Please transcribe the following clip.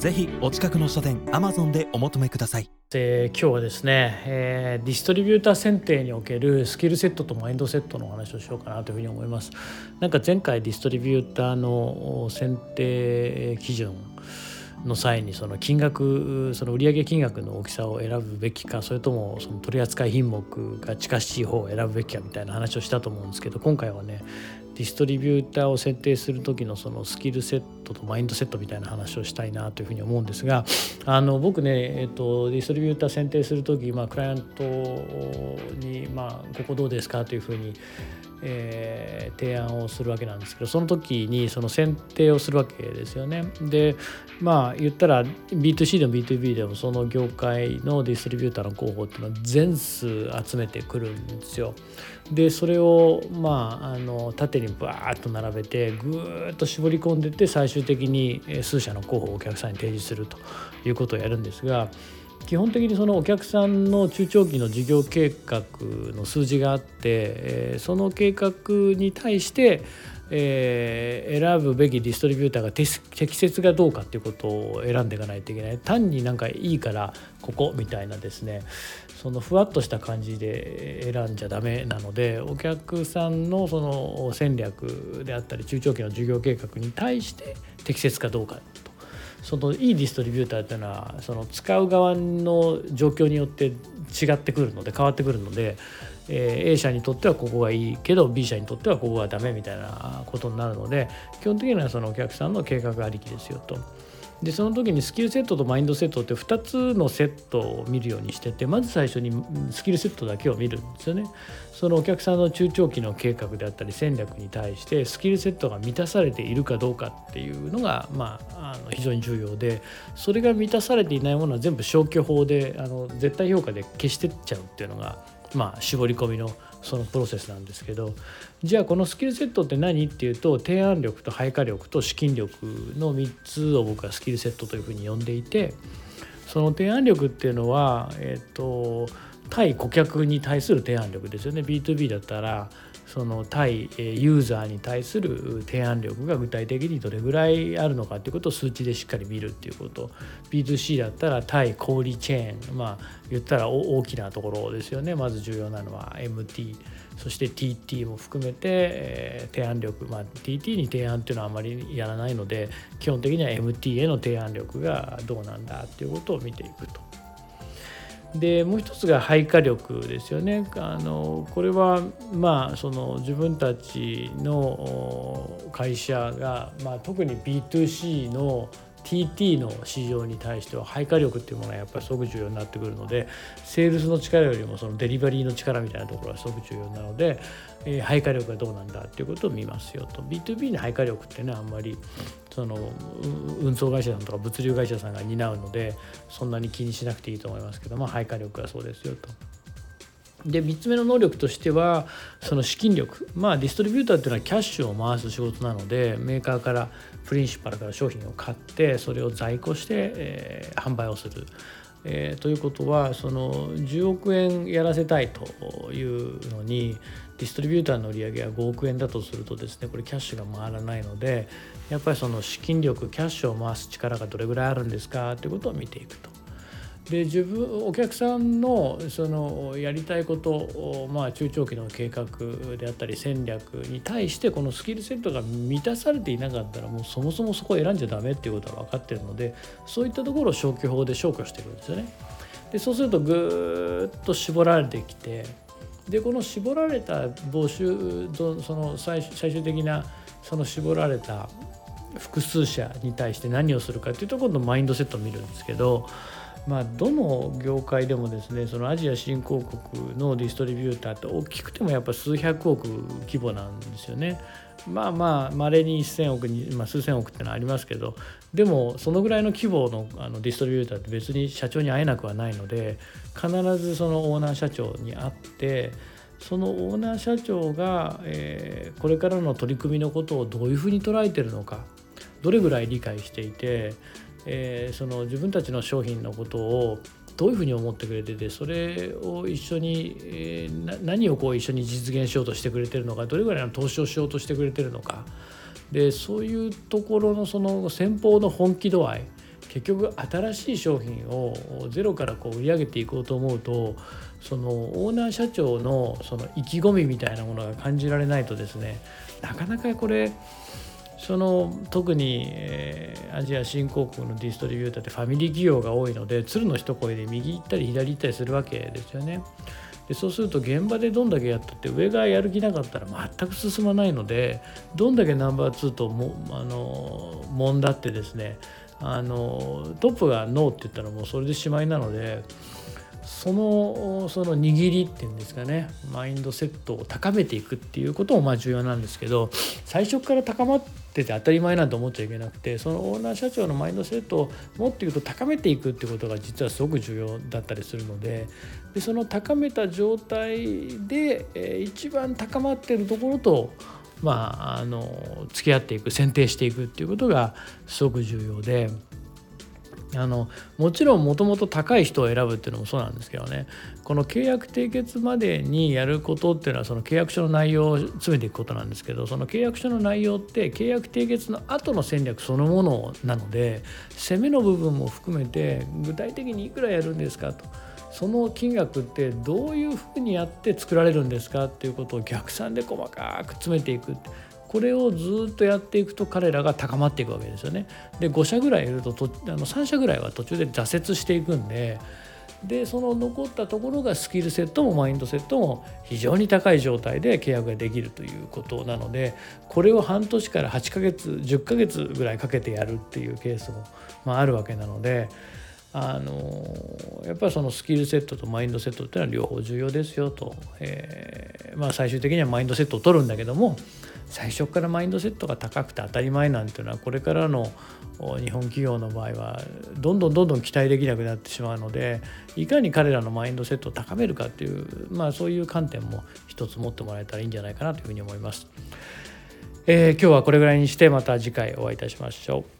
ぜひお近くの書店アマゾンでお求めください。で今日はですね、えー、ディストリビューター選定におけるスキルセットとマインドセットのお話をしようかなというふうに思います。なんか前回ディストリビューターの選定基準の際にその金額その売上金額の大きさを選ぶべきかそれともその取扱品目が近しい方を選ぶべきかみたいな話をしたと思うんですけど今回はねディストリビューターを設定する時のそのスキルセットとマインドセットみたいな話をしたいなというふうに思うんですがあの僕ね、えっと、ディストリビューター選定する時、まあ、クライアントに、まあ「ここどうですか?」というふうにえー、提案をするわけなんですけどその時にその選定をするわけですよね。でまあ言ったら B2C でも B2B でもその業界のディストリビューターの候補っていうのは全数集めてくるんですよ。でそれをまああの縦にバーッと並べてぐーっと絞り込んでって最終的に数社の候補をお客さんに提示するということをやるんですが。基本的にそのお客さんの中長期の事業計画の数字があって、えその計画に対して、え選ぶべきディストリビューターが適切かどうかっていうことを選んでいかないといけない。単になんかいいからここみたいなですね。そのふわっとした感じで選んじゃダメなのでお客さんのその戦略であったり中長期の事業計画に対して適切かどうか。そのいいディストリビューターっていうのはその使う側の状況によって違ってくるので変わってくるので、えー、A 社にとってはここがいいけど B 社にとってはここがダメみたいなことになるので基本的にはそのお客さんの計画ありきですよと。でその時にスキルセットとマインドセットって2つのセットを見るようにしててまず最初にスキルセットだけを見るんですよね。そのお客さんの中長期の計画であったり戦略に対してスキルセットが満たされているかどうかっていうのが、まあ、あの非常に重要でそれが満たされていないものは全部消去法であの絶対評価で消してっちゃうっていうのが、まあ、絞り込みのそのプロセスなんですけどじゃあこのスキルセットって何っていうと提案力と配下力と資金力の3つを僕はスキルセットというふうに呼んでいてその提案力っていうのはえっ、と対顧客に対する提案力ですよね。B2B だったらその対ユーザーに対する提案力が具体的にどれぐらいあるのかっていうことを数値でしっかり見るっていうこと。B2C だったら対小売チェーンまあ言ったら大きなところですよね。まず重要なのは MT そして TT も含めて、え提案力、まあ、TT に提案っていうのはあまりやらないので基本的には MT への提案力がどうなんだっていうことを見ていくと。でもう一つが配下力ですよね。あのこれはまあその自分たちの会社が、まあ、特に B2C の TT の市場に対しては配下力っていうものはやっぱりすごく重要になってくるのでセールスの力よりもそのデリバリーの力みたいなところはすごく重要なので、えー、配下力がどうなんだっていうことを見ますよと B2B の配下力ってねあんまりその運送会社さんとか物流会社さんが担うのでそんなに気にしなくていいと思いますけど、まあ、配下力はそうですよと。で3つ目の能力としてはその資金力まあディストリビューターっていうのはキャッシュを回す仕事なのでメーカーからプリンシパルから商品を買ってそれを在庫して、えー、販売をする。えー、ということはその10億円やらせたいというのにディストリビューターの売り上げが5億円だとするとですねこれキャッシュが回らないのでやっぱりその資金力キャッシュを回す力がどれぐらいあるんですかということを見ていくと。で自分お客さんのそのやりたいことまあ中長期の計画であったり戦略に対してこのスキルセットが満たされていなかったらもうそもそもそこを選んじゃダメっていうことは分かってるのでそういったところを消去法で消去していくんですよね。でそうするとぐっと絞られてきてでこの絞られた募集とその最最終的なその絞られた複数社に対して何をするかっていうと今度マインドセットを見るんですけどまあ、どの業界でもですねそのアジア新興国のディストリビューターって大きくてもやっぱ数百億規模なんですよね。まあまあまれに1,000億に、まあ、数千億ってのはありますけどでもそのぐらいの規模のあのディストリビューターって別に社長に会えなくはないので必ずそのオーナー社長に会ってそのオーナー社長が、えー、これからの取り組みのことをどういうふうに捉えてるのかどれぐらい理解していて、えー、その自分たちの商品のことをどういうふうに思ってくれててそれを一緒に、えー、何をこう一緒に実現しようとしてくれてるのかどれぐらいの投資をしようとしてくれてるのか。でそういうところのその先方の本気度合い結局新しい商品をゼロからこう売り上げていこうと思うとそのオーナー社長のその意気込みみたいなものが感じられないとですねなかなかこれその特に、えー、アジア新興国のディストリビューターってファミリー企業が多いので鶴の一声で右行ったり左行ったりするわけですよね。でそうすると現場でどんだけやったって上がやる気なかったら全く進まないのでどんだけナンバー2ともあのもんだってですねあのトップがノーって言ったらもうそれでしまいなのでそのその握りっていうんですかねマインドセットを高めていくっていうこともまあ重要なんですけど最初から高まって出て当たり前なんて思っちゃいけなくてそのオーナー社長のマインドセットをもっと言うと高めていくってことが実はすごく重要だったりするのででその高めた状態で、えー、一番高まってるところとまあ、あの付き合っていく選定していくっていうことがすごく重要で。あのもちろんもともと高い人を選ぶっていうのもそうなんですけどねこの契約締結までにやることっていうのはその契約書の内容を詰めていくことなんですけどその契約書の内容って契約締結の後の戦略そのものなので攻めの部分も含めて具体的にいくらやるんですかと。その金額ってどういうふうにやって作られるんですかっていうことを逆算で細かく詰めていくこれをずっとやっていくと彼らが高まっていくわけですよね。で5社ぐらいいるととあの3社ぐらいは途中で挫折していくんででその残ったところがスキルセットもマインドセットも非常に高い状態で契約ができるということなのでこれを半年から8ヶ月10ヶ月ぐらいかけてやるっていうケースも、まあ、あるわけなので。あのやっぱりそのスキルセットとマインドセットっていうのは両方重要ですよと、えー、まあ、最終的にはマインドセットを取るんだけども最初からマインドセットが高くて当たり前なんていうのはこれからの日本企業の場合はどんどんどんどん期待できなくなってしまうのでいかに彼らのマインドセットを高めるかっていう、まあ、そういう観点も一つ持ってもらえたらいいんじゃないかなというふうに思います。えー、今日はこれぐらいにしてまた次回お会いいたしましょう。